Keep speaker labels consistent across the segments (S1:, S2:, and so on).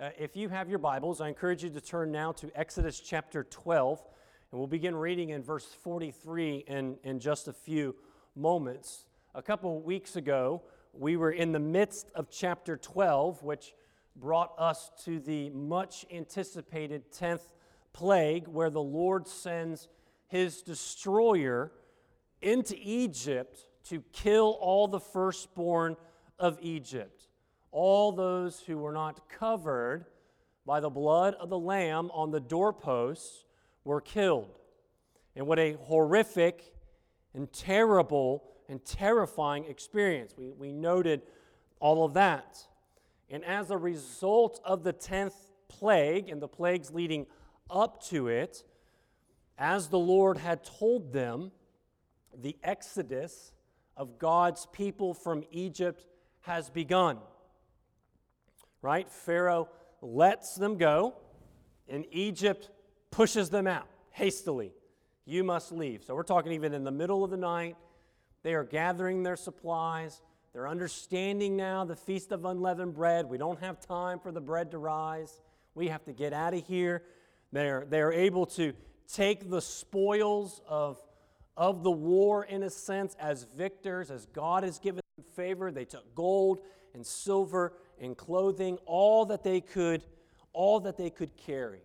S1: Uh, if you have your Bibles, I encourage you to turn now to Exodus chapter 12, and we'll begin reading in verse 43 in, in just a few moments. A couple weeks ago, we were in the midst of chapter 12, which brought us to the much anticipated 10th plague, where the Lord sends his destroyer into Egypt to kill all the firstborn of Egypt all those who were not covered by the blood of the Lamb on the doorposts were killed. And what a horrific and terrible and terrifying experience. We, we noted all of that. And as a result of the 10th plague and the plagues leading up to it, as the Lord had told them, the exodus of God's people from Egypt has begun right? Pharaoh lets them go, and Egypt pushes them out hastily. You must leave. So we're talking even in the middle of the night. They are gathering their supplies. They're understanding now the Feast of Unleavened Bread. We don't have time for the bread to rise. We have to get out of here. They're, they're able to take the spoils of, of the war, in a sense, as victors, as God has given them favor. They took gold and silver and clothing, all that they could, all that they could carry.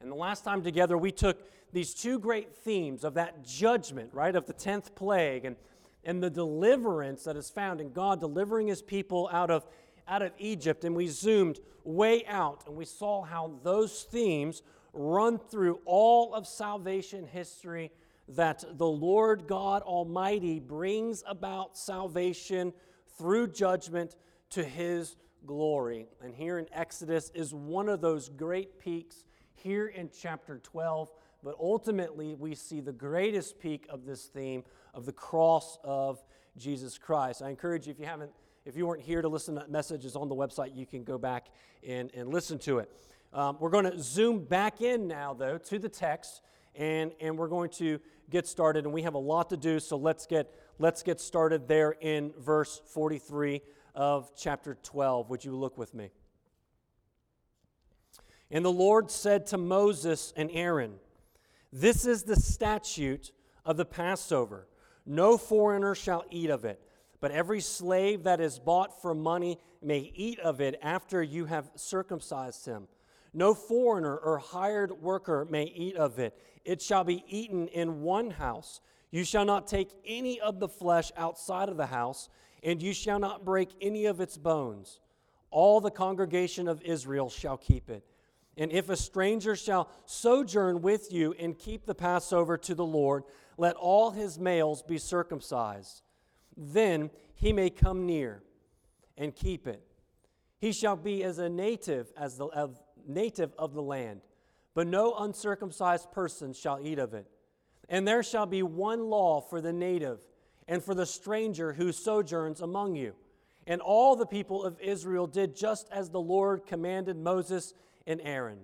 S1: And the last time together, we took these two great themes of that judgment, right, of the 10th plague and, and the deliverance that is found in God delivering his people out of, out of Egypt. And we zoomed way out and we saw how those themes run through all of salvation history that the Lord God Almighty brings about salvation through judgment to his glory. And here in Exodus is one of those great peaks here in chapter 12. But ultimately, we see the greatest peak of this theme of the cross of Jesus Christ. I encourage you, if you haven't, if you weren't here to listen to that message, is on the website. You can go back and, and listen to it. Um, we're going to zoom back in now, though, to the text, and, and we're going to get started. And we have a lot to do, so let's get, let's get started there in verse 43 of chapter 12. Would you look with me? And the Lord said to Moses and Aaron, This is the statute of the Passover. No foreigner shall eat of it, but every slave that is bought for money may eat of it after you have circumcised him. No foreigner or hired worker may eat of it. It shall be eaten in one house. You shall not take any of the flesh outside of the house and you shall not break any of its bones. All the congregation of Israel shall keep it. And if a stranger shall sojourn with you and keep the Passover to the Lord, let all his males be circumcised. Then he may come near and keep it. He shall be as a native as the of, native of the land, but no uncircumcised person shall eat of it. And there shall be one law for the native and for the stranger who sojourns among you. And all the people of Israel did just as the Lord commanded Moses and Aaron.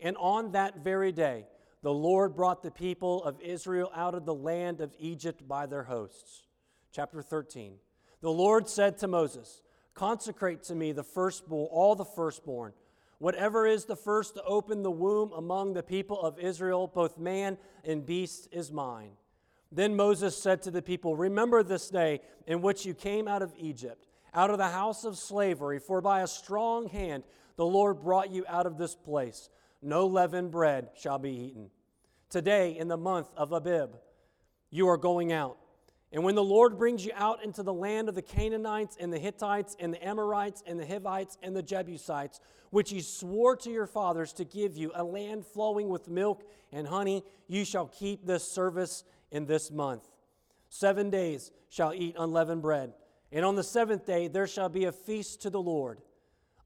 S1: And on that very day, the Lord brought the people of Israel out of the land of Egypt by their hosts. Chapter 13. The Lord said to Moses, Consecrate to me the firstborn, all the firstborn. Whatever is the first to open the womb among the people of Israel, both man and beast, is mine. Then Moses said to the people, Remember this day in which you came out of Egypt, out of the house of slavery, for by a strong hand the Lord brought you out of this place. No leavened bread shall be eaten. Today, in the month of Abib, you are going out. And when the Lord brings you out into the land of the Canaanites and the Hittites and the Amorites and the Hivites and the Jebusites, which he swore to your fathers to give you, a land flowing with milk and honey, you shall keep this service in this month. Seven days shall eat unleavened bread, and on the seventh day there shall be a feast to the Lord.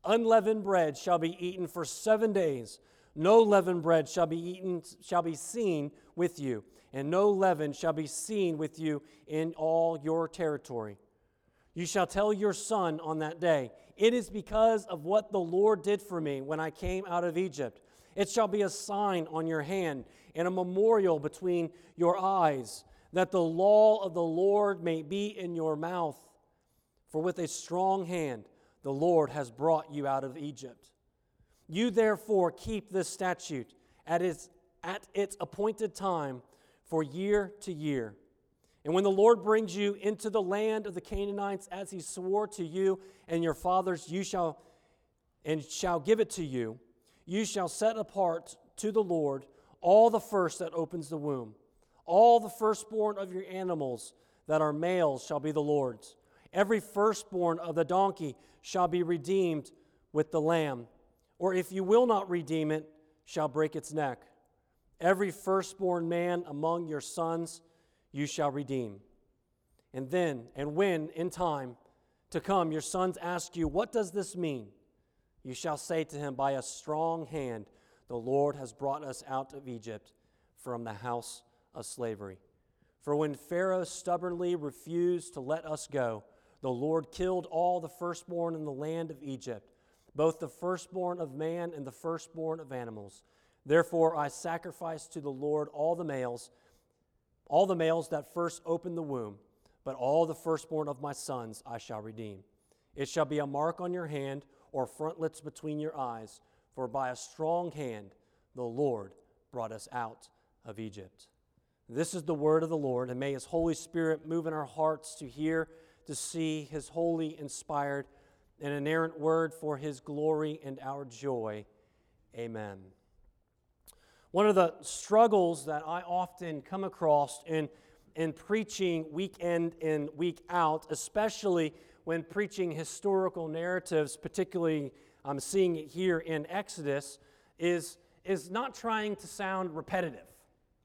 S1: Unleavened bread shall be eaten for seven days. No leavened bread shall be eaten, shall be seen with you, and no leaven shall be seen with you in all your territory. You shall tell your son on that day, It is because of what the Lord did for me when I came out of Egypt. It shall be a sign on your hand and a memorial between your eyes, that the law of the Lord may be in your mouth. For with a strong hand the Lord has brought you out of Egypt. You therefore keep this statute at its, at its appointed time for year to year. And when the Lord brings you into the land of the Canaanites as he swore to you and your fathers, you shall and shall give it to you, you shall set apart to the Lord all the first that opens the womb. All the firstborn of your animals that are males shall be the Lord's. Every firstborn of the donkey shall be redeemed with the lamb, or if you will not redeem it, shall break its neck. Every firstborn man among your sons you shall redeem. And then, and when in time to come your sons ask you, What does this mean? You shall say to him, By a strong hand the Lord has brought us out of Egypt from the house of slavery. For when Pharaoh stubbornly refused to let us go, the Lord killed all the firstborn in the land of Egypt, both the firstborn of man and the firstborn of animals. Therefore I sacrifice to the Lord all the males, all the males that first open the womb, but all the firstborn of my sons I shall redeem. It shall be a mark on your hand or frontlets between your eyes, for by a strong hand the Lord brought us out of Egypt. This is the word of the Lord, and may His Holy Spirit move in our hearts to hear, to see His holy, inspired, and inerrant word for His glory and our joy. Amen. One of the struggles that I often come across in, in preaching week in and week out, especially when preaching historical narratives, particularly I'm seeing it here in Exodus, is, is not trying to sound repetitive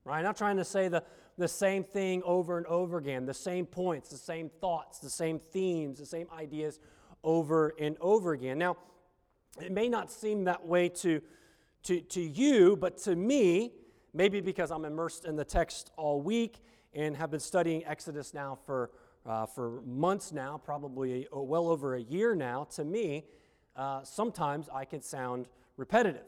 S1: right? Not trying to say the, the same thing over and over again, the same points, the same thoughts, the same themes, the same ideas over and over again. Now, it may not seem that way to, to, to you, but to me, maybe because I'm immersed in the text all week and have been studying Exodus now for, uh, for months now, probably well over a year now, to me, uh, sometimes I can sound repetitive.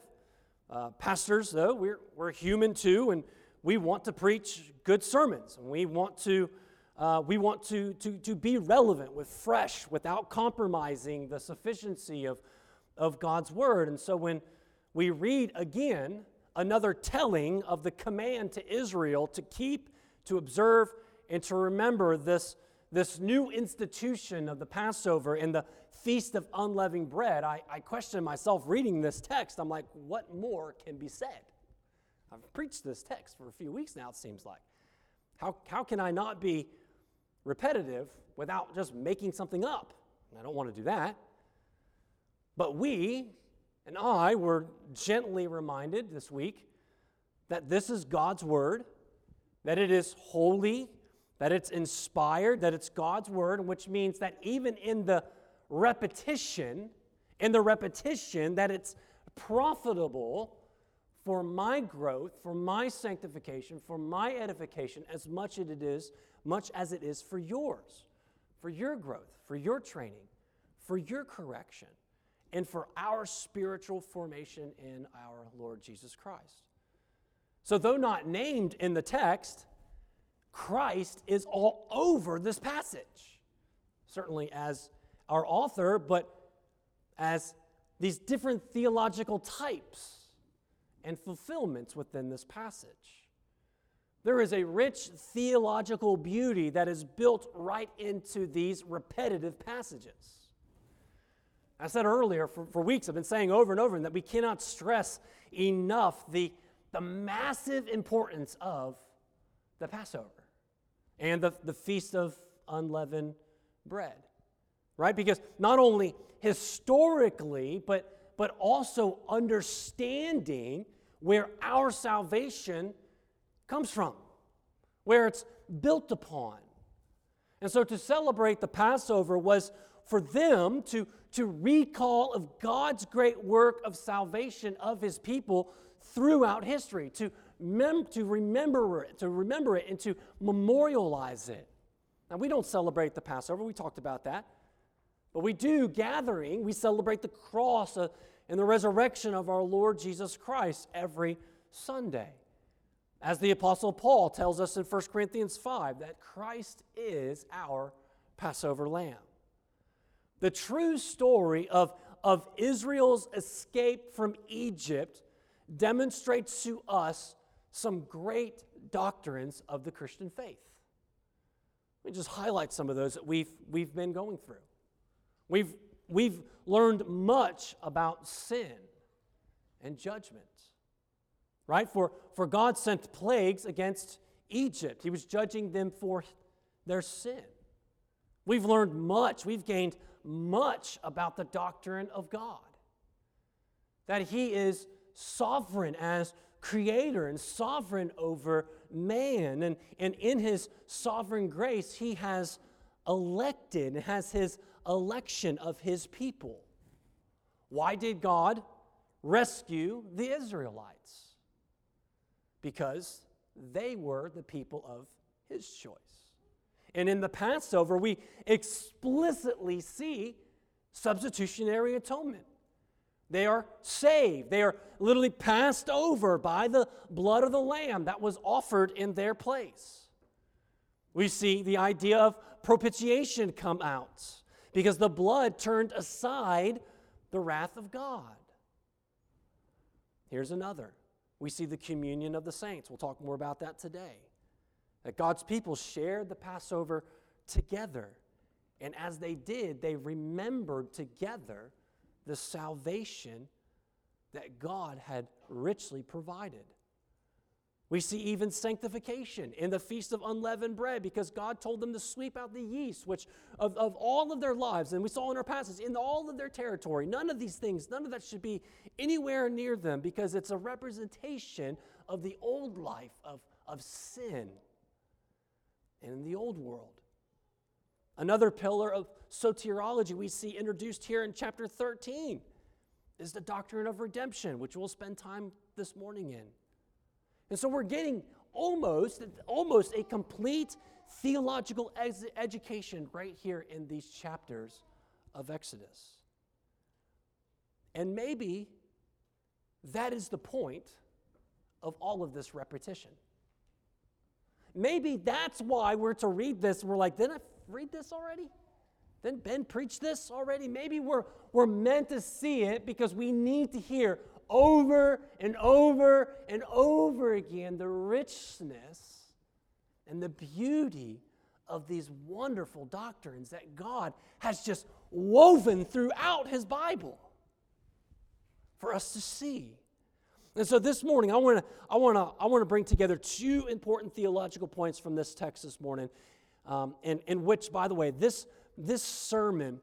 S1: Uh, pastors, though, we're, we're human too, and we want to preach good sermons. And we want to, uh, we want to, to, to be relevant with fresh without compromising the sufficiency of, of God's word. And so when we read again another telling of the command to Israel to keep, to observe, and to remember this, this new institution of the Passover and the Feast of Unleavened Bread, I, I question myself reading this text. I'm like, what more can be said? I've preached this text for a few weeks now, it seems like. How, how can I not be repetitive without just making something up? I don't want to do that. But we and I were gently reminded this week that this is God's word, that it is holy, that it's inspired, that it's God's word, which means that even in the repetition, and the repetition, that it's profitable for my growth, for my sanctification, for my edification, as much as it is, much as it is for yours, for your growth, for your training, for your correction, and for our spiritual formation in our Lord Jesus Christ. So, though not named in the text, Christ is all over this passage, certainly as our author, but as these different theological types and fulfillments within this passage. There is a rich theological beauty that is built right into these repetitive passages. I said earlier, for, for weeks, I've been saying over and over and that we cannot stress enough the, the massive importance of the Passover and the, the Feast of Unleavened Bread, right? Because not only historically, but, but also understanding where our salvation comes from, where it's built upon. And so to celebrate the Passover was for them to, to recall of God's great work of salvation of his people throughout history, to, mem- to remember it, to remember it and to memorialize it. Now we don't celebrate the Passover, we talked about that. But we do gathering, we celebrate the cross, uh, and the resurrection of our Lord Jesus Christ every Sunday. As the Apostle Paul tells us in 1 Corinthians 5, that Christ is our Passover lamb. The true story of, of Israel's escape from Egypt demonstrates to us some great doctrines of the Christian faith. Let me just highlight some of those that we've, we've been going through. We've, we've learned much about sin and judgment, right? For, for God sent plagues against Egypt, He was judging them for their sin. We've learned much, we've gained much about the doctrine of God. That He is sovereign as creator and sovereign over man. And, and in His sovereign grace, He has elected has His election of His people. Why did God rescue the Israelites? Because they were the people of His choice. And in the Passover, we explicitly see substitutionary atonement. They are saved. They are literally passed over by the blood of the Lamb that was offered in their place. We see the idea of propitiation come out because the blood turned aside the wrath of God. Here's another. We see the communion of the saints. We'll talk more about that today that God's people shared the Passover together. And as they did, they remembered together the salvation that God had richly provided. We see even sanctification in the Feast of Unleavened Bread because God told them to sweep out the yeast, which of, of all of their lives, and we saw in our passage, in all of their territory, none of these things, none of that should be anywhere near them because it's a representation of the old life of, of sin and in the old world. Another pillar of soteriology we see introduced here in chapter 13 is the doctrine of redemption, which we'll spend time this morning in. And so we're getting almost, almost a complete theological education right here in these chapters of Exodus. And maybe that is the point of all of this repetition. Maybe that's why we're to read this. We're like, didn't I read this already? Didn't Ben preach this already? Maybe we're, we're meant to see it because we need to hear over and over and over again the richness and the beauty of these wonderful doctrines that God has just woven throughout His Bible for us to see. And so this morning, I want to I want to I want to bring together two important theological points from this text this morning, um, in, in which, by the way, this this sermon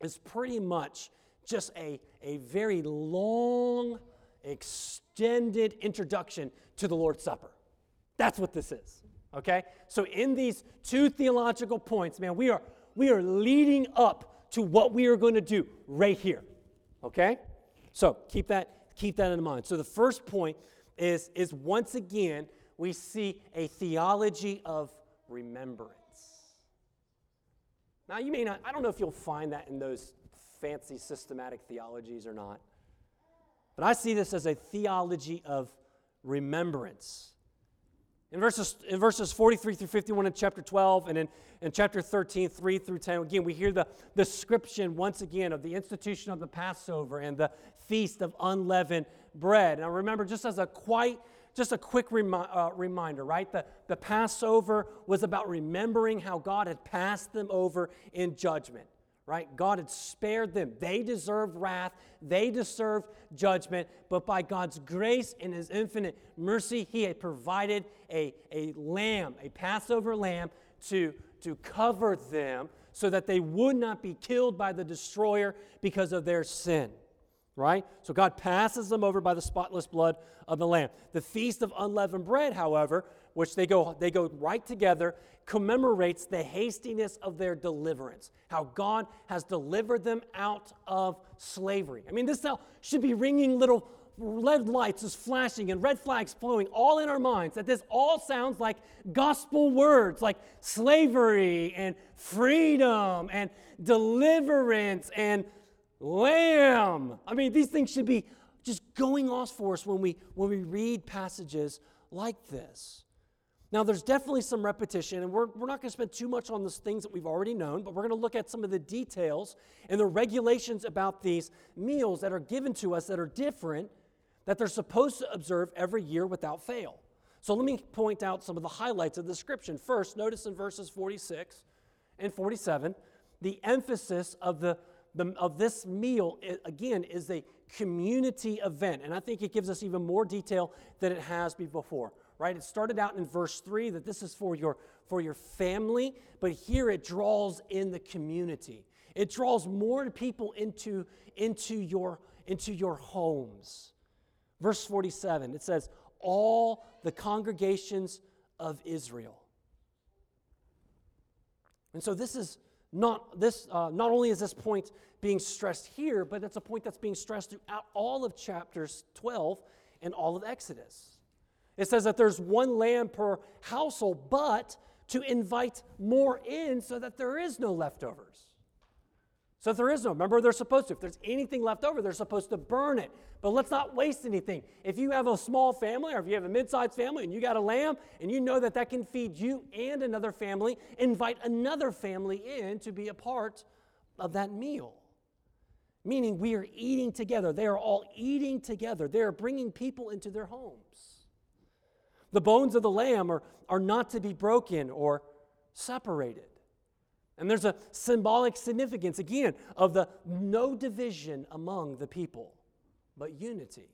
S1: is pretty much just a a very long, extended introduction to the Lord's Supper. That's what this is. Okay, so in these two theological points, man, we are we are leading up to what we are going to do right here. Okay, so keep that keep that in mind. So the first point is, is once again, we see a theology of remembrance. Now, you may not, I don't know if you'll find that in those fancy systematic theologies or not, but I see this as a theology of remembrance. In verses, in verses 43 through 51 in chapter 12 and in, in chapter 13, 3 through 10, again, we hear the description once again of the institution of the Passover and the feast of unleavened bread. Now remember, just as a quite just a quick remi- uh, reminder, right? The, the Passover was about remembering how God had passed them over in judgment right? God had spared them. They deserved wrath, they deserved judgment, but by God's grace and His infinite mercy, He had provided a, a lamb, a Passover lamb, to, to cover them so that they would not be killed by the destroyer because of their sin. Right? So God passes them over by the spotless blood of the Lamb. The Feast of Unleavened Bread, however, which they go, they go right together, commemorates the hastiness of their deliverance, how God has delivered them out of slavery. I mean, this should be ringing little red lights is flashing and red flags flowing all in our minds that this all sounds like gospel words like slavery and freedom and deliverance and lamb. I mean, these things should be just going off for us when we when we read passages like this. Now, there's definitely some repetition, and we're, we're not going to spend too much on those things that we've already known, but we're going to look at some of the details and the regulations about these meals that are given to us that are different, that they're supposed to observe every year without fail. So let me point out some of the highlights of the description. First, notice in verses 46 and 47, the emphasis of, the, the of this meal, again, is a community event. And I think it gives us even more detail than it has before right? It started out in verse 3 that this is for your, for your family, but here it draws in the community. It draws more people into, into, your, into your homes. Verse 47, it says, All the congregations of Israel. And so this is not this uh, not only is this point being stressed here, but it's a point that's being stressed throughout all of chapters 12 and all of Exodus. It says that there's one lamb per household, but to invite more in so that there is no leftovers. So if there is no, remember they're supposed to. If there's anything left over, they're supposed to burn it. But let's not waste anything. If you have a small family or if you have a mid-sized family and you got a lamb and you know that that can feed you and another family, invite another family in to be a part of that meal. Meaning we are eating together. They are all eating together. They are bringing people into their homes. The bones of the lamb are, are not to be broken or separated. And there's a symbolic significance, again, of the no division among the people, but unity.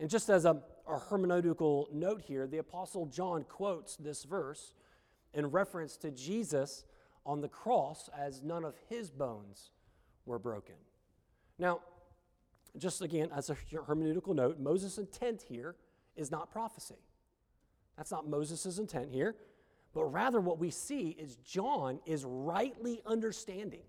S1: And just as a, a hermeneutical note here, the Apostle John quotes this verse in reference to Jesus on the cross as none of his bones were broken. Now, just again, as a hermeneutical note, Moses' intent here is not prophecy. That's not Moses' intent here. But rather, what we see is John is rightly understanding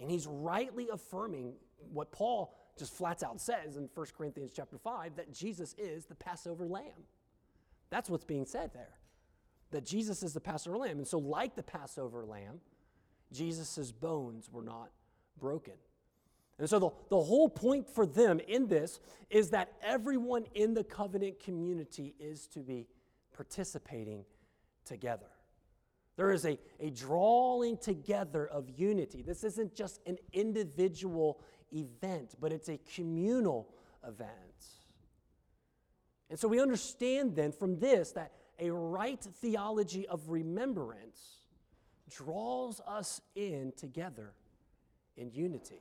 S1: and he's rightly affirming what Paul just flats out says in 1 Corinthians chapter 5 that Jesus is the Passover lamb. That's what's being said there. That Jesus is the Passover lamb. And so, like the Passover lamb, Jesus' bones were not broken. And so, the, the whole point for them in this is that everyone in the covenant community is to be participating together. There is a, a drawing together of unity. This isn't just an individual event, but it's a communal event. And so we understand then from this that a right theology of remembrance draws us in together in unity.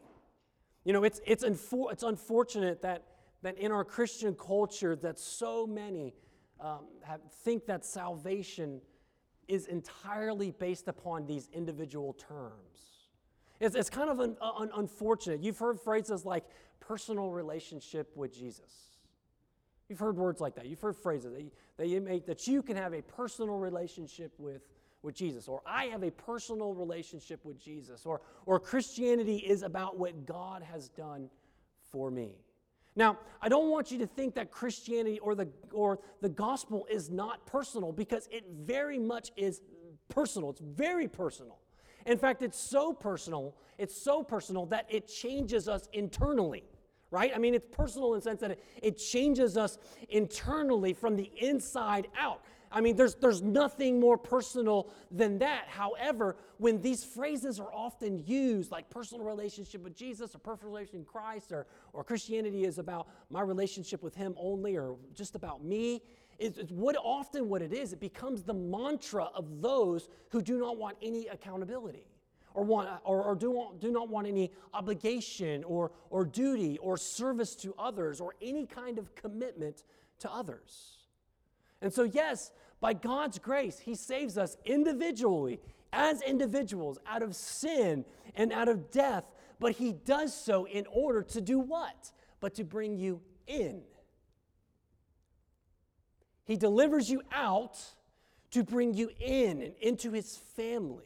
S1: You know, it's, it's, unfor- it's unfortunate that, that in our Christian culture that so many um, have, think that salvation is entirely based upon these individual terms. It's, it's kind of an, uh, unfortunate. You've heard phrases like personal relationship with Jesus. You've heard words like that. You've heard phrases that you, that you, make, that you can have a personal relationship with, with Jesus, or I have a personal relationship with Jesus, or, or Christianity is about what God has done for me. Now, I don't want you to think that Christianity or the, or the gospel is not personal because it very much is personal. It's very personal. In fact, it's so personal, it's so personal that it changes us internally, right? I mean, it's personal in the sense that it, it changes us internally from the inside out. I mean, there's, there's nothing more personal than that. However, when these phrases are often used, like personal relationship with Jesus or personal relationship with Christ, or, or Christianity is about my relationship with Him only, or just about me, it's, it's what often what it is. It becomes the mantra of those who do not want any accountability. Or, want, or, or do, do not want any obligation or, or duty or service to others or any kind of commitment to others. And so, yes, by God's grace, He saves us individually, as individuals, out of sin and out of death. But He does so in order to do what? But to bring you in. He delivers you out to bring you in and into His family,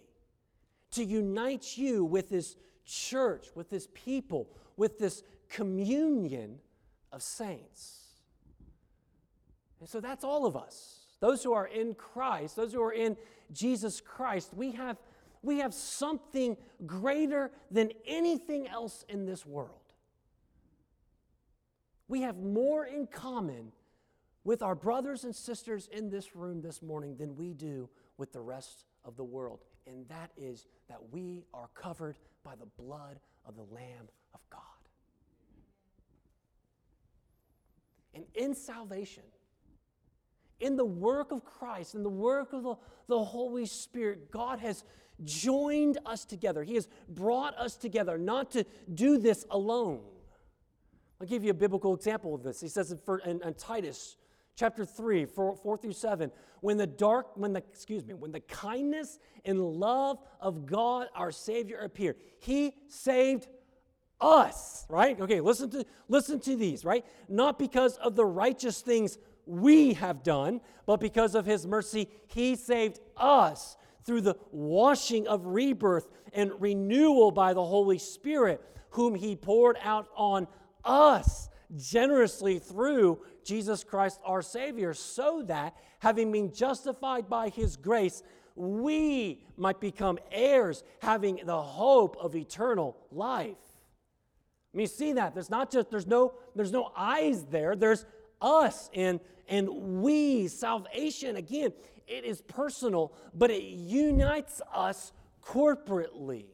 S1: to unite you with His church, with His people, with this communion of saints. And so that's all of us. Those who are in Christ, those who are in Jesus Christ, we have, we have something greater than anything else in this world. We have more in common with our brothers and sisters in this room this morning than we do with the rest of the world. And that is that we are covered by the blood of the Lamb of God. And in salvation, in the work of Christ, in the work of the, the Holy Spirit, God has joined us together. He has brought us together, not to do this alone. I'll give you a biblical example of this. He says in, in, in Titus chapter 3, 4, 4 through 7, when the dark, when the, excuse me, when the kindness and love of God our Savior appeared, He saved us, right? Okay, listen to listen to these, right? Not because of the righteous things we have done, but because of his mercy, he saved us through the washing of rebirth and renewal by the Holy Spirit, whom he poured out on us generously through Jesus Christ our Savior, so that, having been justified by his grace, we might become heirs, having the hope of eternal life. I mean, you see that. There's not just, there's no, there's no eyes there, there's us and, and we. Salvation, again, it is personal, but it unites us corporately,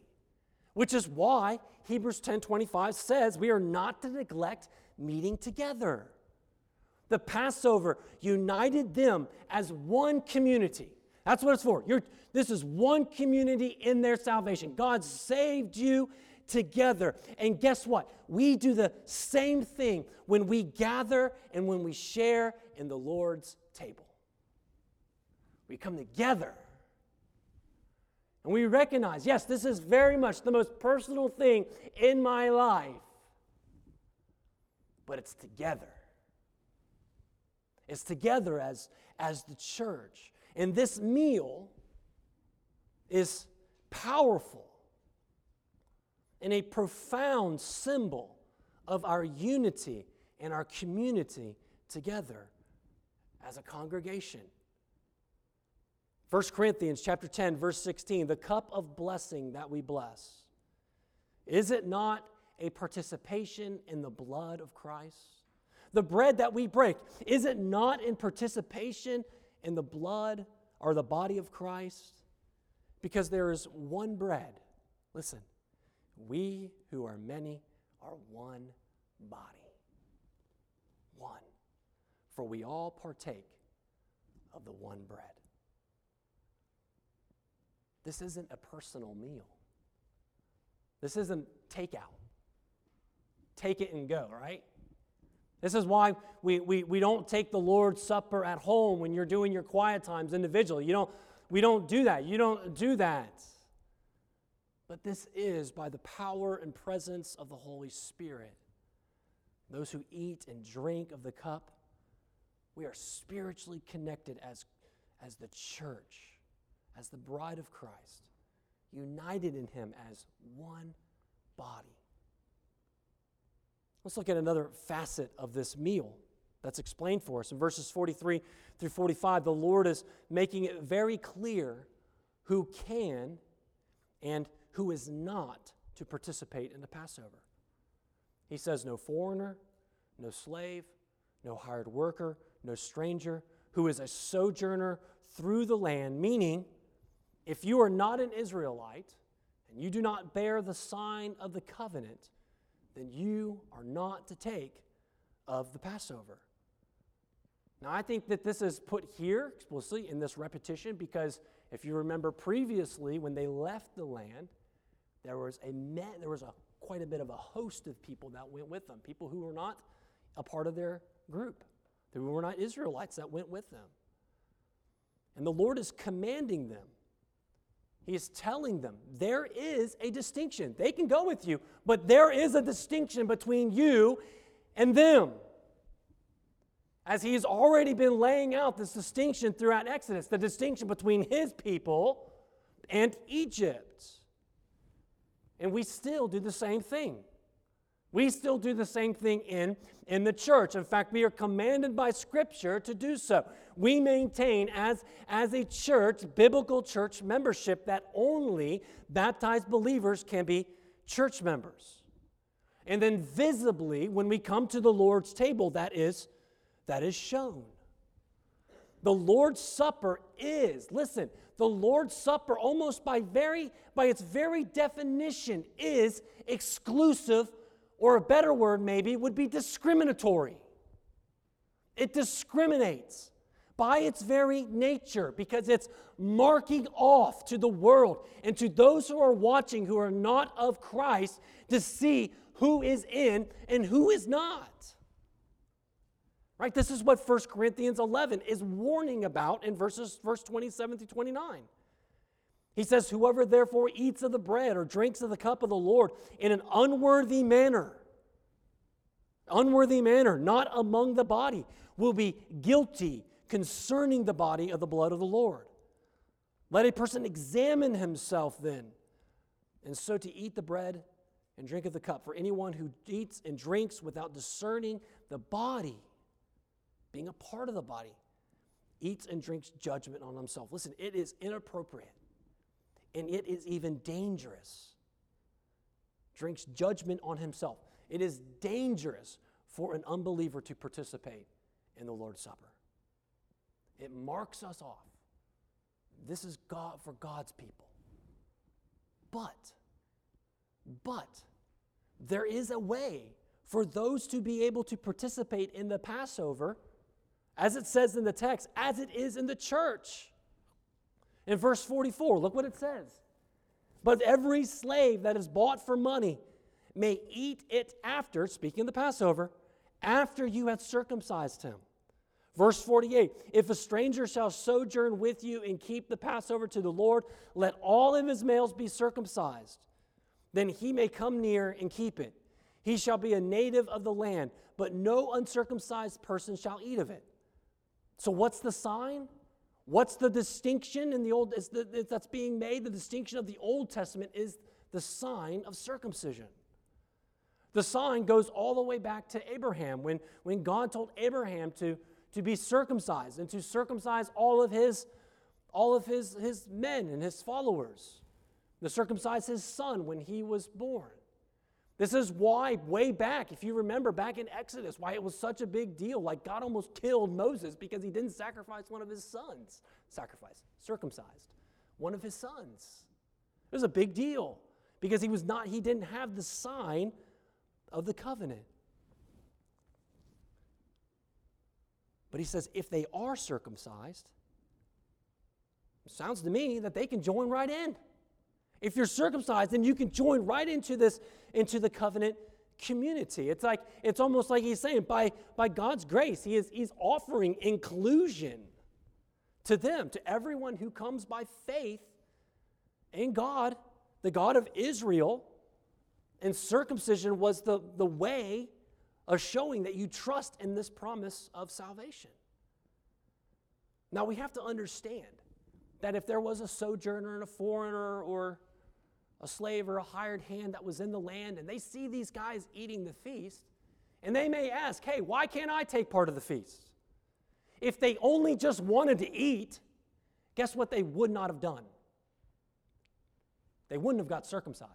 S1: which is why Hebrews 10 25 says we are not to neglect meeting together. The Passover united them as one community. That's what it's for. You're, this is one community in their salvation. God saved you together. And guess what? We do the same thing when we gather and when we share in the Lord's table. We come together and we recognize yes, this is very much the most personal thing in my life, but it's together. It's together as, as the church. And this meal is powerful and a profound symbol of our unity and our community together as a congregation. 1 Corinthians chapter 10 verse 16 the cup of blessing that we bless is it not a participation in the blood of Christ the bread that we break is it not in participation in the blood or the body of Christ because there is one bread listen we who are many are one body. One. For we all partake of the one bread. This isn't a personal meal. This isn't takeout. Take it and go, right? This is why we, we, we don't take the Lord's Supper at home when you're doing your quiet times individually. You don't, we don't do that. You don't do that. But this is by the power and presence of the Holy Spirit. Those who eat and drink of the cup, we are spiritually connected as, as the church, as the bride of Christ, united in Him as one body. Let's look at another facet of this meal that's explained for us. In verses 43 through 45, the Lord is making it very clear who can and who is not to participate in the Passover. He says, No foreigner, no slave, no hired worker, no stranger, who is a sojourner through the land, meaning, if you are not an Israelite and you do not bear the sign of the covenant, then you are not to take of the Passover. Now, I think that this is put here explicitly in this repetition because if you remember previously, when they left the land, there was a met, there was a quite a bit of a host of people that went with them, people who were not a part of their group, who were not Israelites that went with them. And the Lord is commanding them. He is telling them there is a distinction. They can go with you, but there is a distinction between you and them. As he's already been laying out this distinction throughout Exodus, the distinction between his people and Egypt. And we still do the same thing. We still do the same thing in, in the church. In fact, we are commanded by Scripture to do so. We maintain, as, as a church, biblical church membership that only baptized believers can be church members. And then visibly, when we come to the Lord's table, that is, that is shown. The Lord's Supper is, listen, the Lord's Supper almost by very by its very definition is exclusive or a better word maybe would be discriminatory. It discriminates by its very nature because it's marking off to the world and to those who are watching who are not of Christ to see who is in and who is not. Right? This is what 1 Corinthians 11 is warning about in verses verse 27 to 29. He says, Whoever therefore eats of the bread or drinks of the cup of the Lord in an unworthy manner, unworthy manner, not among the body, will be guilty concerning the body of the blood of the Lord. Let a person examine himself then, and so to eat the bread and drink of the cup. For anyone who eats and drinks without discerning the body, being a part of the body, eats and drinks judgment on himself. Listen, it is inappropriate and it is even dangerous. Drinks judgment on himself. It is dangerous for an unbeliever to participate in the Lord's Supper. It marks us off. This is God for God's people. But, but, there is a way for those to be able to participate in the Passover, as it says in the text, as it is in the church. In verse 44, look what it says. But every slave that is bought for money may eat it after, speaking of the Passover, after you have circumcised him. Verse 48 If a stranger shall sojourn with you and keep the Passover to the Lord, let all of his males be circumcised. Then he may come near and keep it. He shall be a native of the land, but no uncircumcised person shall eat of it. So, what's the sign? What's the distinction in the old the, that's being made? The distinction of the Old Testament is the sign of circumcision. The sign goes all the way back to Abraham when, when God told Abraham to, to be circumcised and to circumcise all of his all of his, his men and his followers. To circumcise his son when he was born. This is why, way back, if you remember back in Exodus, why it was such a big deal. Like God almost killed Moses because he didn't sacrifice one of his sons. Sacrifice, circumcised one of his sons. It was a big deal because he was not, he didn't have the sign of the covenant. But he says, if they are circumcised, sounds to me that they can join right in. If you're circumcised, then you can join right into this, into the covenant community. It's like, it's almost like he's saying, by, by God's grace, he is, he's offering inclusion to them, to everyone who comes by faith in God, the God of Israel. And circumcision was the, the way of showing that you trust in this promise of salvation. Now we have to understand that if there was a sojourner and a foreigner or a slave or a hired hand that was in the land and they see these guys eating the feast, and they may ask, hey, why can't I take part of the feast? If they only just wanted to eat, guess what they would not have done? They wouldn't have got circumcised.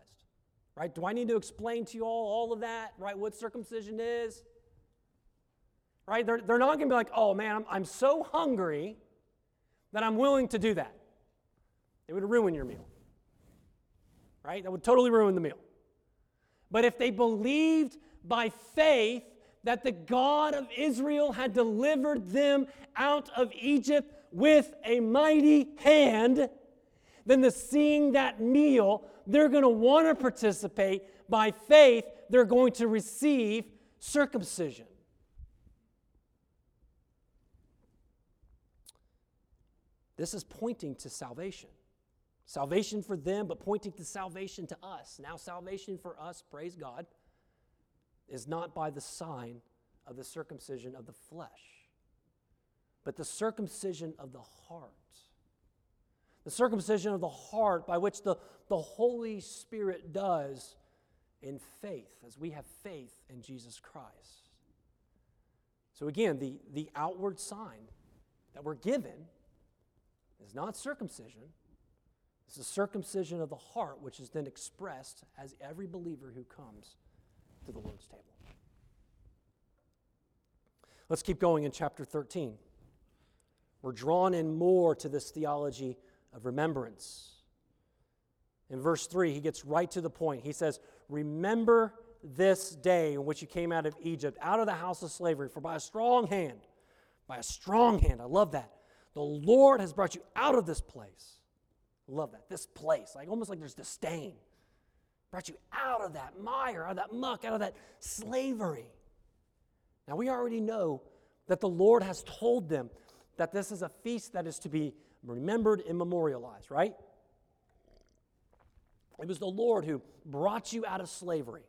S1: Right? Do I need to explain to you all all of that, right? What circumcision is? Right? They're, they're not going to be like, oh man, I'm, I'm so hungry that I'm willing to do that. It would ruin your meal right? That would totally ruin the meal. But if they believed by faith that the God of Israel had delivered them out of Egypt with a mighty hand, then the seeing that meal, they're going to want to participate. By faith, they're going to receive circumcision. This is pointing to salvation. Salvation for them, but pointing to salvation to us. Now, salvation for us, praise God, is not by the sign of the circumcision of the flesh, but the circumcision of the heart. The circumcision of the heart by which the, the Holy Spirit does in faith, as we have faith in Jesus Christ. So, again, the, the outward sign that we're given is not circumcision, it's the circumcision of the heart, which is then expressed as every believer who comes to the Lord's table. Let's keep going in chapter 13. We're drawn in more to this theology of remembrance. In verse 3, he gets right to the point. He says, Remember this day in which you came out of Egypt, out of the house of slavery, for by a strong hand, by a strong hand, I love that, the Lord has brought you out of this place. Love that. This place, like almost like there's disdain. Brought you out of that mire, out of that muck, out of that slavery. Now we already know that the Lord has told them that this is a feast that is to be remembered and memorialized, right? It was the Lord who brought you out of slavery.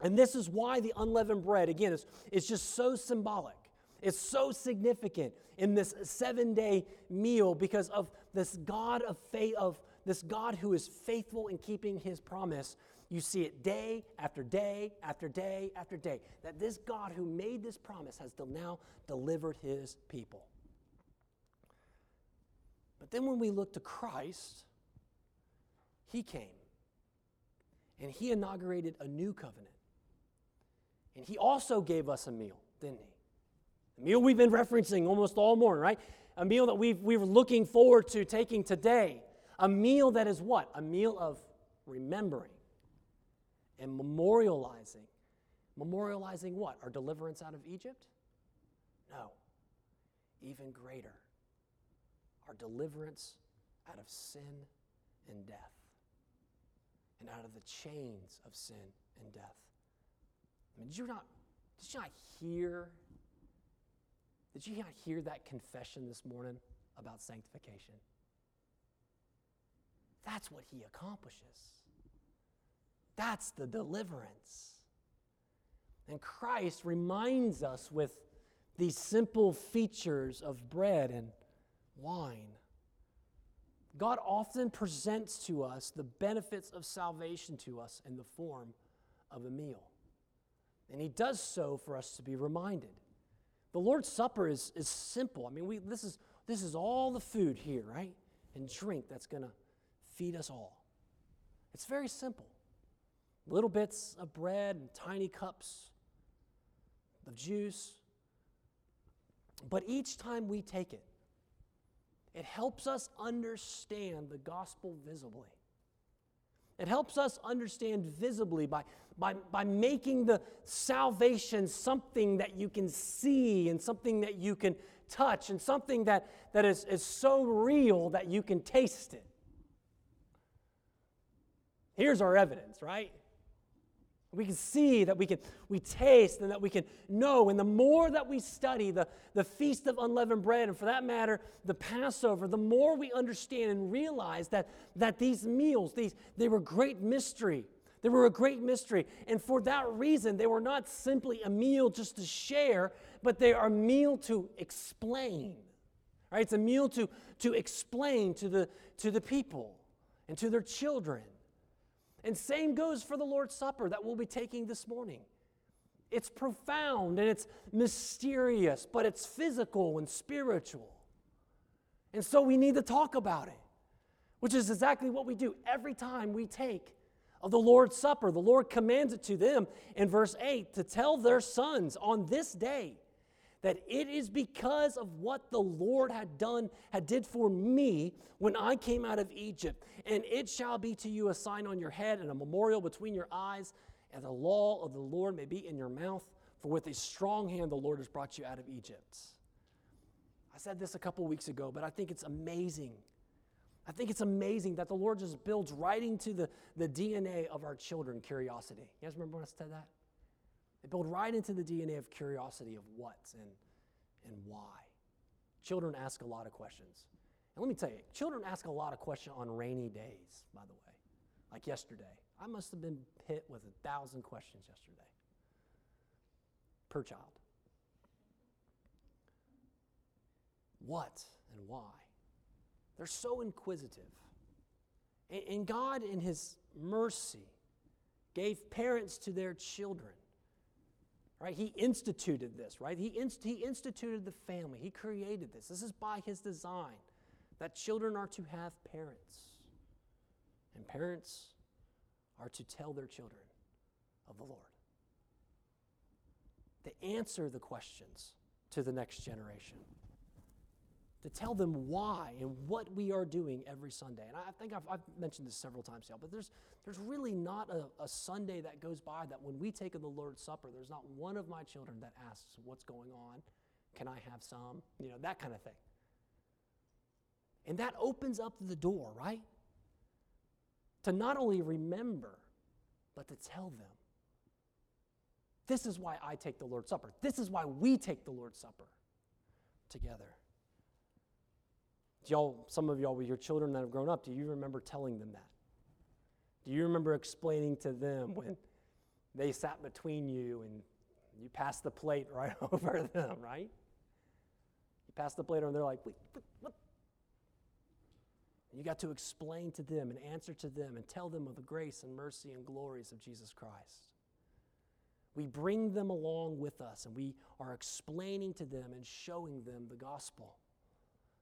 S1: And this is why the unleavened bread, again, is, is just so symbolic. It's so significant in this seven day meal because of this God of faith, of this God who is faithful in keeping his promise. You see it day after day after day after day. That this God who made this promise has now delivered his people. But then when we look to Christ, he came and he inaugurated a new covenant. And he also gave us a meal, didn't he? A meal we've been referencing almost all morning, right? A meal that we've, we are looking forward to taking today. A meal that is what? A meal of remembering and memorializing. Memorializing what? Our deliverance out of Egypt? No. Even greater. Our deliverance out of sin and death. And out of the chains of sin and death. I mean, did you not, did you not hear did you not hear that confession this morning about sanctification? That's what he accomplishes. That's the deliverance. And Christ reminds us with these simple features of bread and wine. God often presents to us the benefits of salvation to us in the form of a meal. And he does so for us to be reminded. The Lord's Supper is, is simple. I mean, we, this, is, this is all the food here, right? And drink that's going to feed us all. It's very simple. Little bits of bread and tiny cups of juice. But each time we take it, it helps us understand the gospel visibly. It helps us understand visibly by, by, by making the salvation something that you can see and something that you can touch and something that, that is, is so real that you can taste it. Here's our evidence, right? We can see, that we can we taste, and that we can know. And the more that we study the, the Feast of Unleavened Bread, and for that matter, the Passover, the more we understand and realize that, that these meals, these, they were great mystery. They were a great mystery. And for that reason, they were not simply a meal just to share, but they are a meal to explain. Right? It's a meal to, to explain to the, to the people and to their children. And same goes for the Lord's Supper that we'll be taking this morning. It's profound and it's mysterious, but it's physical and spiritual. And so we need to talk about it, which is exactly what we do every time we take of the Lord's Supper. The Lord commands it to them in verse 8 to tell their sons on this day that it is because of what the Lord had done, had did for me when I came out of Egypt. And it shall be to you a sign on your head and a memorial between your eyes, and the law of the Lord may be in your mouth. For with a strong hand the Lord has brought you out of Egypt. I said this a couple weeks ago, but I think it's amazing. I think it's amazing that the Lord just builds right into the, the DNA of our children curiosity. You guys remember when I said that? They build right into the DNA of curiosity of what and, and why. Children ask a lot of questions. And let me tell you, children ask a lot of questions on rainy days, by the way. Like yesterday. I must have been hit with a thousand questions yesterday per child. What and why? They're so inquisitive. And God, in His mercy, gave parents to their children Right? He instituted this, right? He, inst- he instituted the family. He created this. This is by his design that children are to have parents. And parents are to tell their children of the Lord. To answer the questions to the next generation. To tell them why and what we are doing every Sunday. And I think I've, I've mentioned this several times now, but there's, there's really not a, a Sunday that goes by that when we take the Lord's Supper, there's not one of my children that asks, What's going on? Can I have some? You know, that kind of thing. And that opens up the door, right? To not only remember, but to tell them. This is why I take the Lord's Supper. This is why we take the Lord's Supper together. Do y'all, some of y'all with your children that have grown up, do you remember telling them that? Do you remember explaining to them when they sat between you and you passed the plate right over them, right? You passed the plate and they're like, wait, what? You got to explain to them and answer to them and tell them of the grace and mercy and glories of Jesus Christ. We bring them along with us and we are explaining to them and showing them the gospel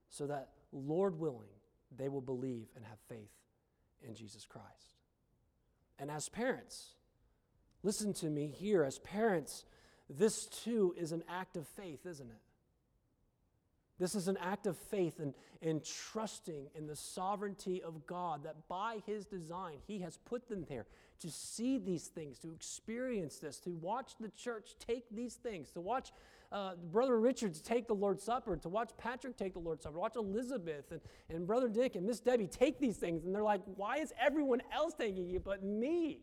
S1: so that, Lord willing, they will believe and have faith in Jesus Christ. And as parents, listen to me here, as parents, this too is an act of faith, isn't it? This is an act of faith and, and trusting in the sovereignty of God that by His design, He has put them there to see these things, to experience this, to watch the church take these things, to watch uh, Brother Richards take the Lord's Supper, to watch Patrick take the Lord's Supper, watch Elizabeth and, and Brother Dick and Miss Debbie take these things. And they're like, why is everyone else taking it but me?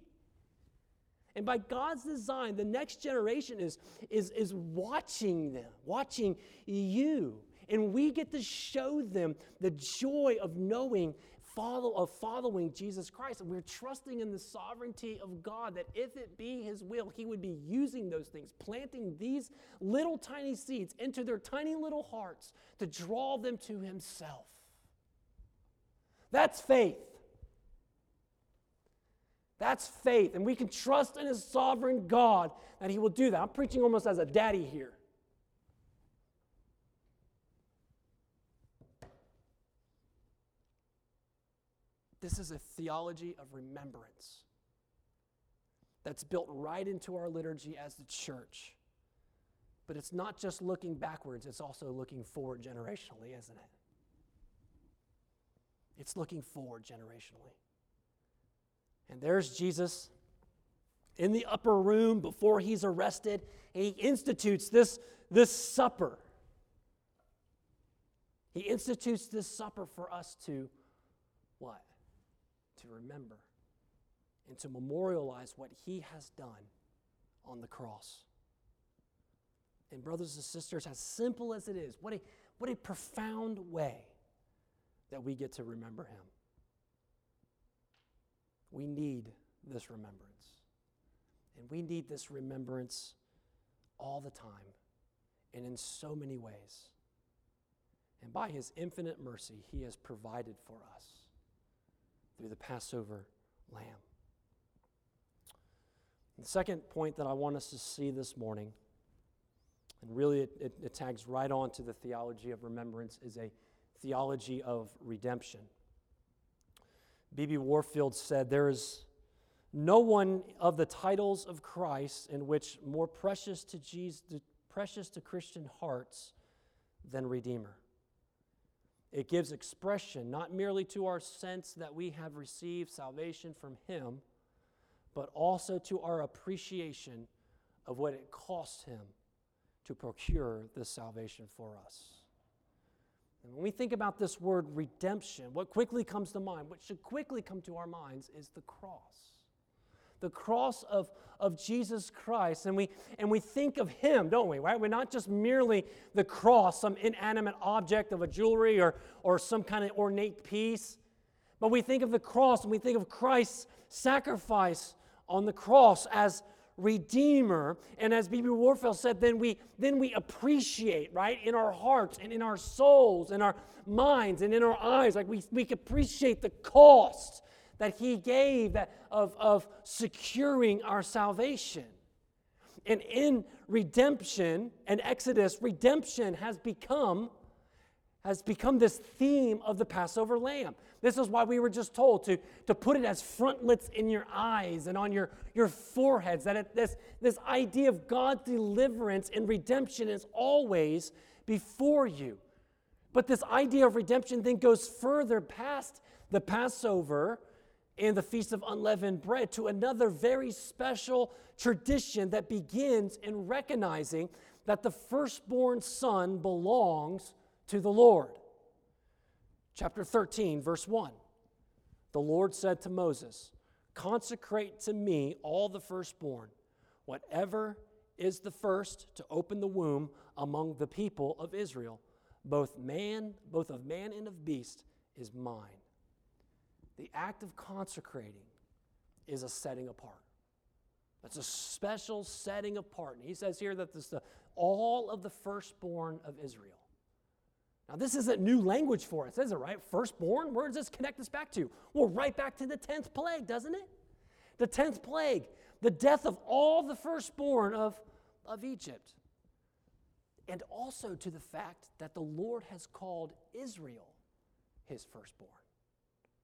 S1: And by God's design, the next generation is, is, is watching them, watching you. And we get to show them the joy of knowing follow, of following Jesus Christ. And we're trusting in the sovereignty of God that if it be His will, He would be using those things, planting these little tiny seeds into their tiny little hearts to draw them to Himself. That's faith. That's faith. And we can trust in His sovereign God that He will do that. I'm preaching almost as a daddy here. This is a theology of remembrance that's built right into our liturgy as the church. But it's not just looking backwards, it's also looking forward generationally, isn't it? It's looking forward generationally. And there's Jesus in the upper room before he's arrested, and he institutes this, this supper. He institutes this supper for us to what? To remember and to memorialize what he has done on the cross. And, brothers and sisters, as simple as it is, what a, what a profound way that we get to remember him. We need this remembrance. And we need this remembrance all the time and in so many ways. And by his infinite mercy, he has provided for us through the Passover lamb. The second point that I want us to see this morning, and really it, it, it tags right on to the theology of remembrance, is a theology of redemption. B.B. Warfield said, There is no one of the titles of Christ in which more precious to Jesus, precious to Christian hearts than Redeemer. It gives expression not merely to our sense that we have received salvation from Him, but also to our appreciation of what it cost Him to procure this salvation for us. And when we think about this word redemption, what quickly comes to mind, what should quickly come to our minds, is the cross the cross of, of Jesus Christ. And we, and we think of Him, don't we, right? We're not just merely the cross, some inanimate object of a jewelry or, or some kind of ornate piece, but we think of the cross and we think of Christ's sacrifice on the cross as redeemer and as bb warfield said then we then we appreciate right in our hearts and in our souls in our minds and in our eyes like we, we appreciate the cost that he gave of, of securing our salvation. And in redemption and Exodus, redemption has become has become this theme of the Passover lamb. This is why we were just told to, to put it as frontlets in your eyes and on your, your foreheads. That it, this, this idea of God's deliverance and redemption is always before you. But this idea of redemption then goes further past the Passover and the Feast of Unleavened Bread to another very special tradition that begins in recognizing that the firstborn son belongs to the Lord. Chapter 13, verse 1. The Lord said to Moses, Consecrate to me all the firstborn, whatever is the first to open the womb among the people of Israel, both man, both of man and of beast, is mine. The act of consecrating is a setting apart. That's a special setting apart. And he says here that this the all of the firstborn of Israel. Now, this isn't new language for us, is it, right? Firstborn, where does this connect us back to? Well, right back to the 10th plague, doesn't it? The 10th plague, the death of all the firstborn of, of Egypt. And also to the fact that the Lord has called Israel his firstborn,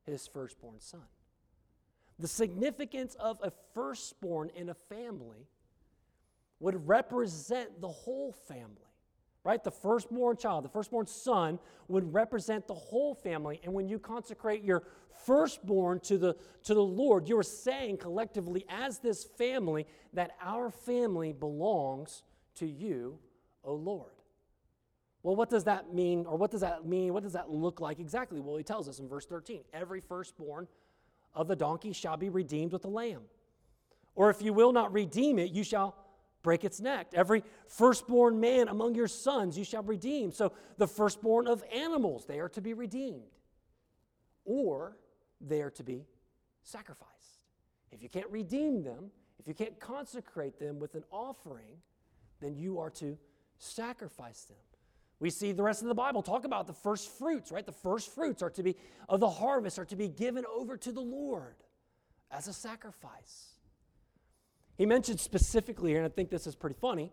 S1: his firstborn son. The significance of a firstborn in a family would represent the whole family right? The firstborn child, the firstborn son would represent the whole family. And when you consecrate your firstborn to the, to the Lord, you're saying collectively, as this family, that our family belongs to you, O Lord. Well, what does that mean, or what does that mean? What does that look like exactly? Well, he tells us in verse 13 every firstborn of the donkey shall be redeemed with a lamb. Or if you will not redeem it, you shall break its neck. Every firstborn man among your sons you shall redeem. So the firstborn of animals, they are to be redeemed. Or they are to be sacrificed. If you can't redeem them, if you can't consecrate them with an offering, then you are to sacrifice them. We see the rest of the Bible talk about the first fruits, right? The first fruits are to be of the harvest are to be given over to the Lord as a sacrifice. He mentions specifically here, and I think this is pretty funny,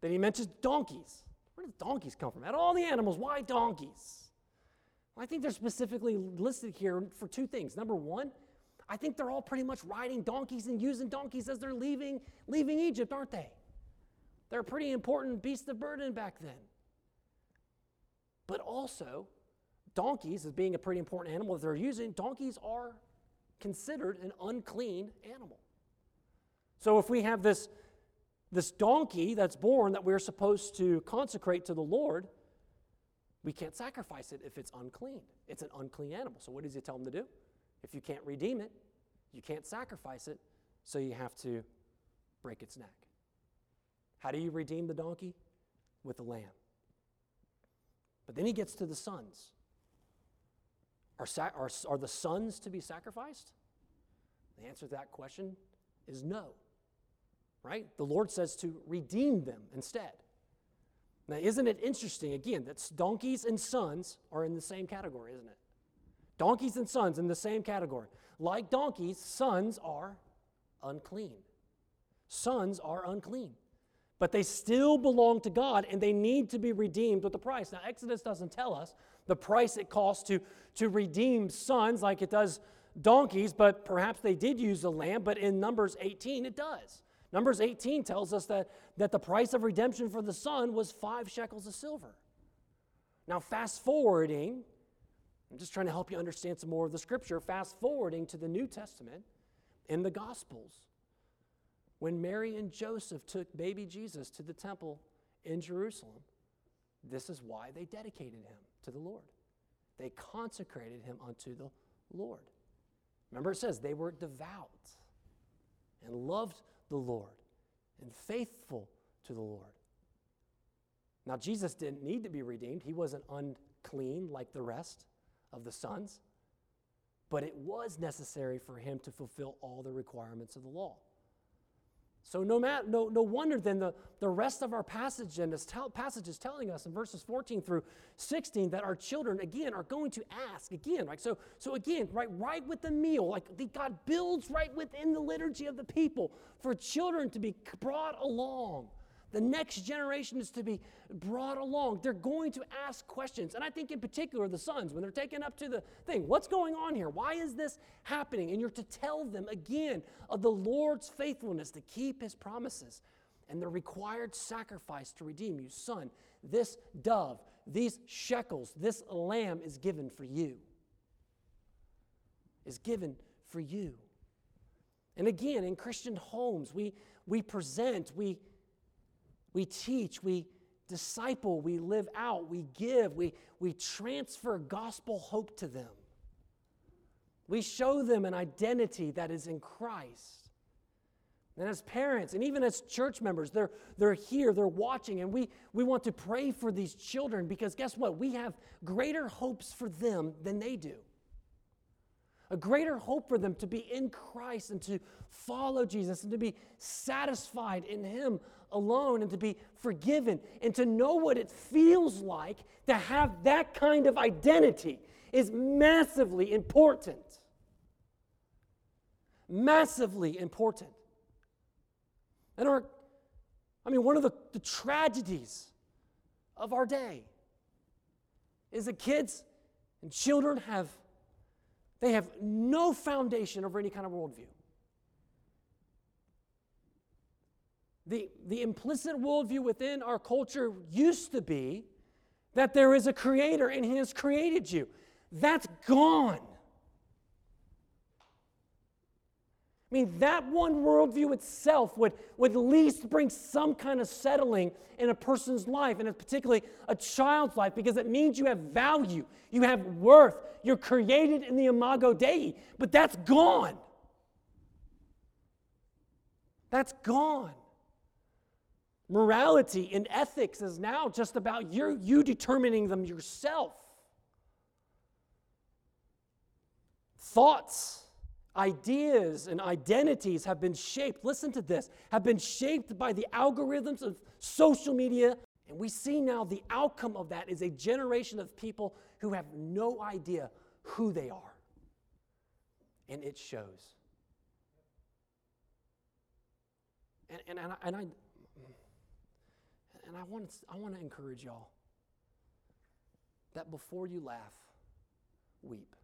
S1: that he mentions donkeys. Where do donkeys come from? Out of all the animals, why donkeys? Well, I think they're specifically listed here for two things. Number one, I think they're all pretty much riding donkeys and using donkeys as they're leaving, leaving Egypt, aren't they? They're a pretty important beast of burden back then. But also, donkeys, as being a pretty important animal that they're using, donkeys are considered an unclean animal. So if we have this, this donkey that's born that we're supposed to consecrate to the Lord, we can't sacrifice it if it's unclean. It's an unclean animal. So what does he tell them to do? If you can't redeem it, you can't sacrifice it, so you have to break its neck. How do you redeem the donkey? With a lamb. But then he gets to the sons. Are, sa- are, are the sons to be sacrificed? The answer to that question is no right? The Lord says to redeem them instead. Now, isn't it interesting, again, that donkeys and sons are in the same category, isn't it? Donkeys and sons in the same category. Like donkeys, sons are unclean. Sons are unclean. But they still belong to God and they need to be redeemed with the price. Now, Exodus doesn't tell us the price it costs to, to redeem sons like it does donkeys, but perhaps they did use a lamb, but in Numbers 18 it does. Numbers 18 tells us that, that the price of redemption for the son was five shekels of silver. Now, fast forwarding, I'm just trying to help you understand some more of the scripture. Fast forwarding to the New Testament in the Gospels, when Mary and Joseph took baby Jesus to the temple in Jerusalem, this is why they dedicated him to the Lord. They consecrated him unto the Lord. Remember, it says they were devout and loved the Lord and faithful to the Lord. Now, Jesus didn't need to be redeemed, he wasn't unclean like the rest of the sons, but it was necessary for him to fulfill all the requirements of the law. So no, matter, no, no wonder then the, the rest of our passage and this tell, passage is telling us in verses 14 through 16 that our children again are going to ask again. Right? So, so again, right, right with the meal, like the, God builds right within the liturgy of the people for children to be brought along the next generation is to be brought along. They're going to ask questions. And I think, in particular, the sons, when they're taken up to the thing, what's going on here? Why is this happening? And you're to tell them again of the Lord's faithfulness to keep his promises. and the required sacrifice to redeem you. Son, this dove, these shekels, this lamb is given for you. Is given for you. And again, in Christian homes, we, we present, we, we teach, we disciple, we live out, we give, we, we transfer gospel hope to them. We show them an identity that is in Christ. And as parents and even as church members, they're, they're here, they're watching, and we, we want to pray for these children because guess what? We have greater hopes for them than they do. A greater hope for them to be in Christ and to follow Jesus and to be satisfied in Him alone and to be forgiven and to know what it feels like to have that kind of identity is massively important. Massively important. And our, I mean, one of the, the tragedies of our day is that kids and children have they have no foundation over any kind of worldview. The, the implicit worldview within our culture used to be that there is a creator and he has created you. That's gone. I mean, that one worldview itself would, would at least bring some kind of settling in a person's life, and particularly a child's life, because it means you have value, you have worth, you're created in the imago Dei. But that's gone. That's gone. Morality and ethics is now just about you, you determining them yourself. Thoughts ideas and identities have been shaped, listen to this, have been shaped by the algorithms of social media. And we see now the outcome of that is a generation of people who have no idea who they are. And it shows. And, and, and, I, and I and I want to, I want to encourage y'all that before you laugh, weep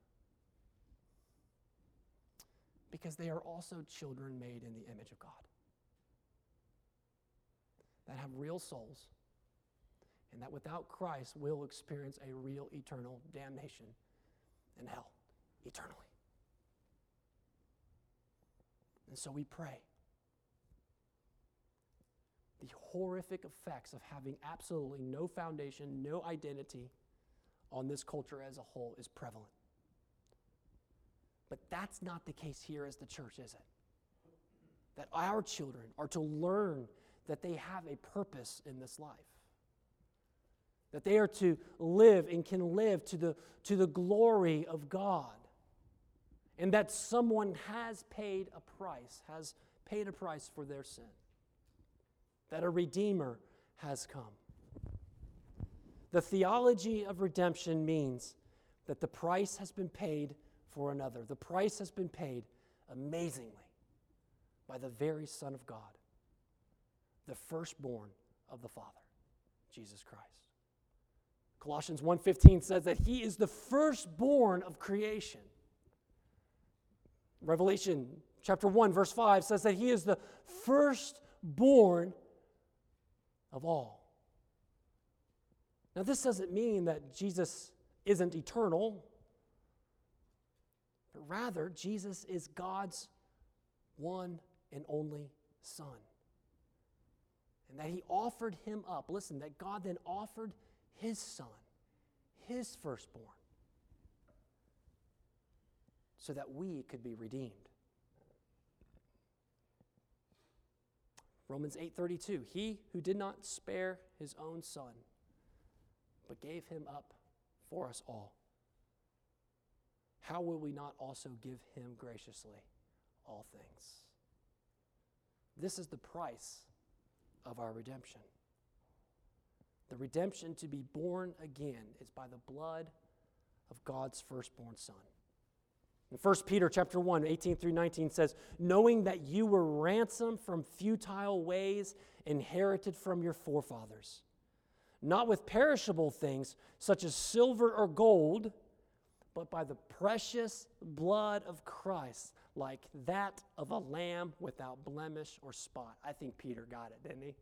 S1: because they are also children made in the image of God that have real souls, and that without Christ will experience a real eternal damnation in hell eternally. And so we pray. The horrific effects of having absolutely no foundation, no identity on this culture as a whole is prevalent. But that's not the case here as the church, is it? That our children are to learn that they have a purpose in this life. That they are to live and can live to the, to the glory of God. And that someone has paid a price, has paid a price for their sin. That a Redeemer has come. The theology of redemption means that the price has been paid for another. The price has been paid amazingly by the very Son of God, the firstborn of the Father, Jesus Christ. Colossians 1:15 says that he is the firstborn of creation. Revelation chapter 1 verse 5 says that he is the firstborn of all. Now this doesn't mean that Jesus isn't eternal but rather, Jesus is God's one and only Son. And that He offered Him up. Listen, that God then offered His Son, His firstborn, so that we could be redeemed. Romans 8:32 He who did not spare his own son but gave him up for us all how will we not also give him graciously all things? This is the price of our redemption. The redemption to be born again is by the blood of God's firstborn son. In 1 Peter chapter 1, 18 through 19 says, knowing that you were ransomed from futile ways inherited from your forefathers, not with perishable things such as silver or gold but by the precious blood of Christ, like that of a lamb without blemish or spot. I think Peter got it, didn't he?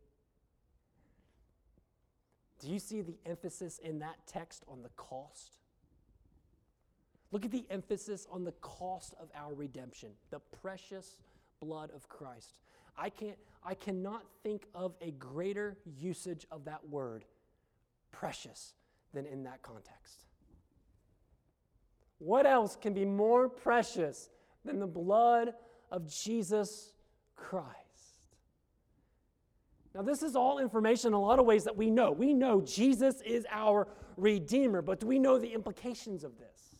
S1: Do you see the emphasis in that text on the cost? Look at the emphasis on the cost of our redemption, the precious blood of Christ. I can't I cannot think of a greater usage of that word, precious, than in that context. What else can be more precious than the blood of Jesus Christ? Now, this is all information in a lot of ways that we know. We know Jesus is our Redeemer, but do we know the implications of this?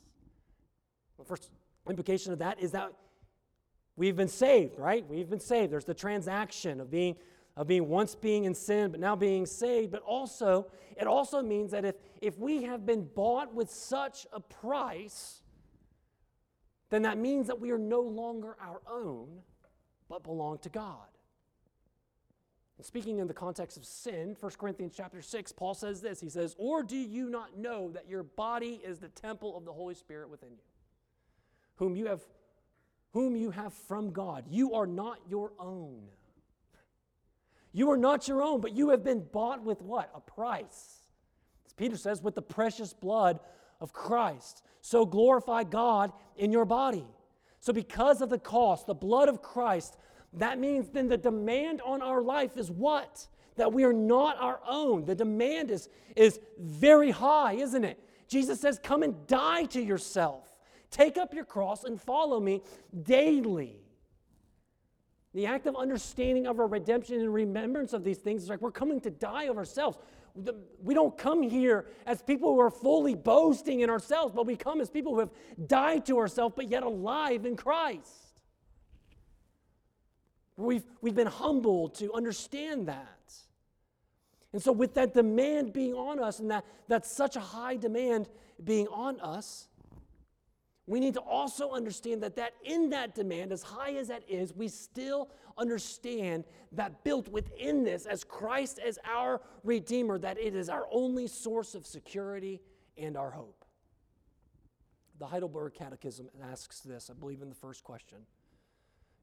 S1: The first implication of that is that we've been saved, right? We've been saved. There's the transaction of being of being once being in sin but now being saved but also it also means that if if we have been bought with such a price then that means that we are no longer our own but belong to god and speaking in the context of sin 1 corinthians chapter 6 paul says this he says or do you not know that your body is the temple of the holy spirit within you whom you have whom you have from god you are not your own you are not your own, but you have been bought with what? A price. As Peter says, with the precious blood of Christ. So glorify God in your body. So, because of the cost, the blood of Christ, that means then the demand on our life is what? That we are not our own. The demand is, is very high, isn't it? Jesus says, Come and die to yourself. Take up your cross and follow me daily. The act of understanding of our redemption and remembrance of these things is like we're coming to die of ourselves. We don't come here as people who are fully boasting in ourselves, but we come as people who have died to ourselves but yet alive in Christ. We've, we've been humbled to understand that. And so, with that demand being on us, and that, that's such a high demand being on us, we need to also understand that, that in that demand, as high as that is, we still understand that built within this, as Christ as our Redeemer, that it is our only source of security and our hope. The Heidelberg Catechism asks this, I believe, in the first question.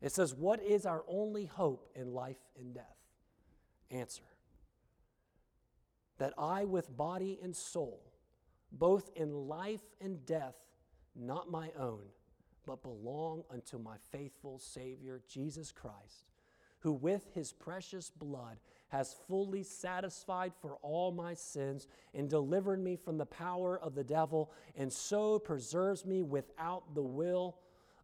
S1: It says, What is our only hope in life and death? Answer That I, with body and soul, both in life and death, not my own, but belong unto my faithful Savior, Jesus Christ, who with his precious blood has fully satisfied for all my sins and delivered me from the power of the devil, and so preserves me without the will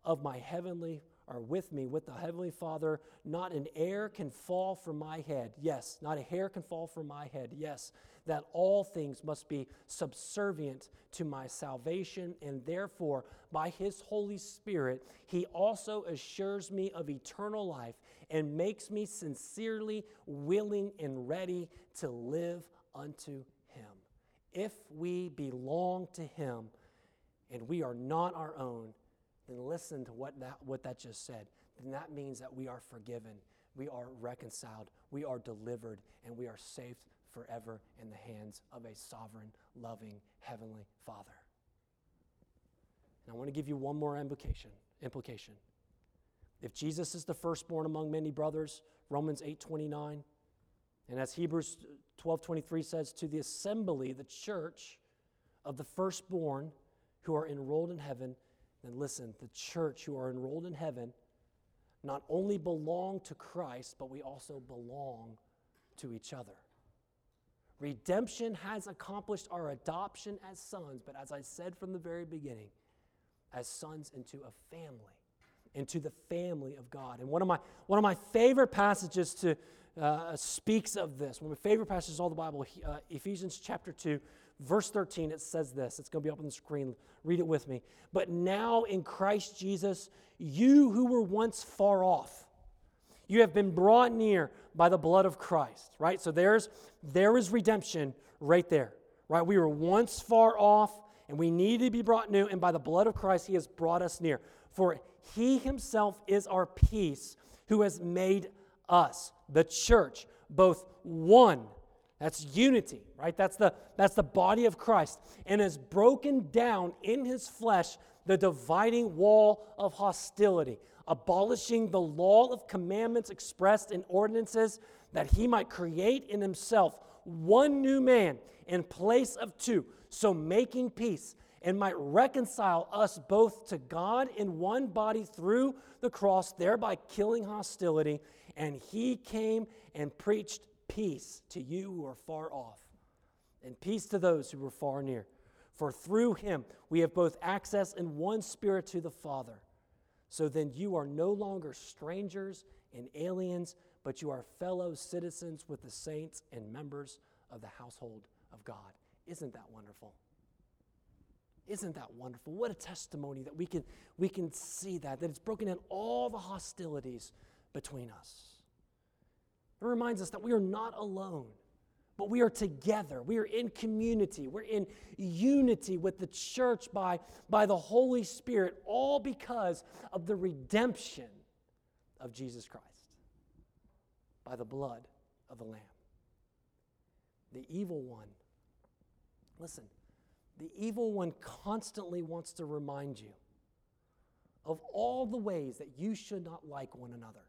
S1: of my heavenly are with me with the heavenly father. Not an hair can fall from my head. Yes not a hair can fall from my head. Yes that all things must be subservient to my salvation, and therefore, by his Holy Spirit, he also assures me of eternal life and makes me sincerely willing and ready to live unto him. If we belong to him and we are not our own, then listen to what that, what that just said. Then that means that we are forgiven, we are reconciled, we are delivered, and we are saved forever in the hands of a sovereign, loving, heavenly Father. And I want to give you one more implication. implication. If Jesus is the firstborn among many brothers, Romans 8:29, and as Hebrews 12:23 says, to the assembly, the church of the firstborn who are enrolled in heaven, then listen, the church who are enrolled in heaven not only belong to Christ, but we also belong to each other. Redemption has accomplished our adoption as sons, but as I said from the very beginning, as sons into a family, into the family of God. And one of my, one of my favorite passages to uh, speaks of this, one of my favorite passages in all the Bible, uh, Ephesians chapter 2, verse 13, it says this. It's going to be up on the screen. Read it with me. But now in Christ Jesus, you who were once far off, you have been brought near by the blood of Christ, right? So there's there is redemption right there, right? We were once far off and we need to be brought near, and by the blood of Christ, He has brought us near. For He Himself is our peace, who has made us, the church, both one. That's unity, right? That's the, that's the body of Christ, and has broken down in His flesh the dividing wall of hostility abolishing the law of commandments expressed in ordinances, that he might create in himself one new man in place of two, so making peace, and might reconcile us both to God in one body through the cross, thereby killing hostility. And he came and preached peace to you who are far off, and peace to those who were far near. For through him we have both access in one spirit to the Father. So then you are no longer strangers and aliens, but you are fellow citizens with the saints and members of the household of God. Isn't that wonderful? Isn't that wonderful? What a testimony that we can, we can see that, that it's broken down all the hostilities between us. It reminds us that we are not alone, but we are together. We are in community. We're in unity with the church by, by the Holy Spirit, all because of the redemption of Jesus Christ by the blood of the Lamb. The evil one, listen, the evil one constantly wants to remind you of all the ways that you should not like one another.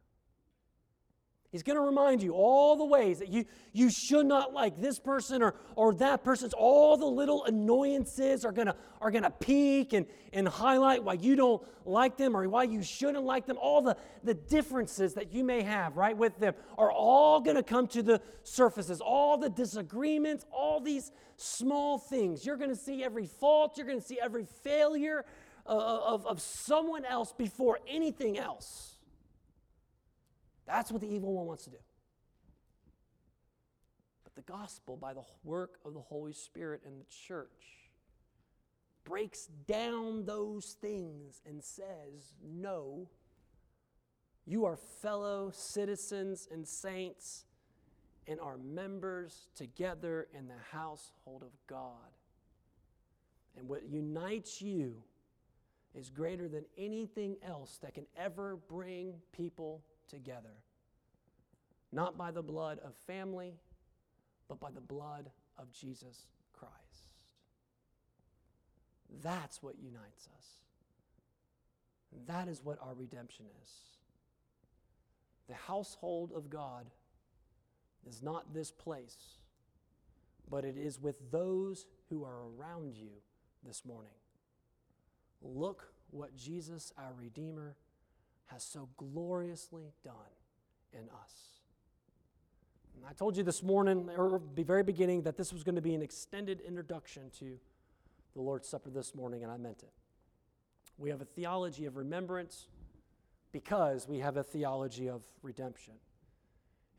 S1: He's going to remind you all the ways that you, you should not like this person or, or that person's. All the little annoyances are going to are gonna peak and, and highlight why you don't like them or why you shouldn't like them. All the, the differences that you may have, right, with them are all going to come to the surfaces. All the disagreements, all these small things. You're going to see every fault, you're going to see every failure uh, of, of someone else before anything else. That's what the evil one wants to do. But the gospel, by the work of the Holy Spirit and the church, breaks down those things and says, No, you are fellow citizens and saints and are members together in the household of God. And what unites you is greater than anything else that can ever bring people together, not by the blood of family, but by the blood of Jesus Christ. That's what unites us. That is what our redemption is. The household of God is not this place, but it is with those who are around you this morning. Look what Jesus, our Redeemer, has so gloriously done in us. And I told you this morning, or the very beginning, that this was going to be an extended introduction to the Lord's Supper this morning, and I meant it. We have a theology of remembrance because we have a theology of redemption.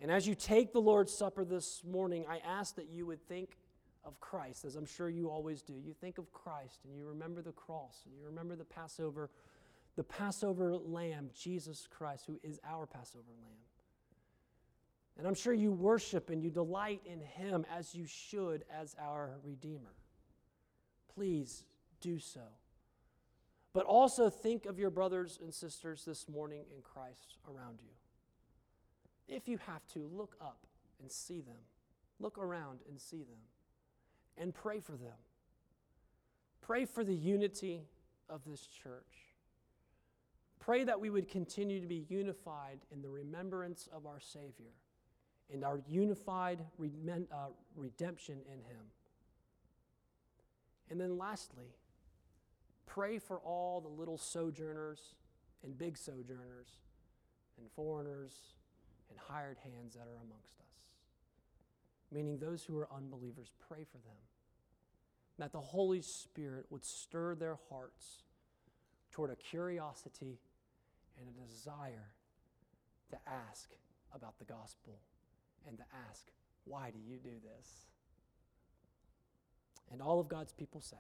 S1: And as you take the Lord's Supper this morning, I ask that you would think of Christ, as I'm sure you always do. You think of Christ and you remember the cross and you remember the Passover the Passover lamb, Jesus Christ, who is our Passover lamb. And I'm sure you worship and you delight in him as you should as our Redeemer. Please do so. But also think of your brothers and sisters this morning in Christ around you. If you have to, look up and see them. Look around and see them. And pray for them. Pray for the unity of this church. Pray that we would continue to be unified in the remembrance of our Savior and our unified uh, redemption in Him. And then lastly, pray for all the little sojourners and big sojourners and foreigners and hired hands that are amongst us. Meaning those who are unbelievers, pray for them. That the Holy Spirit would stir their hearts toward a curiosity and a desire to ask about the gospel and to ask, why do you do this? And all of God's people say,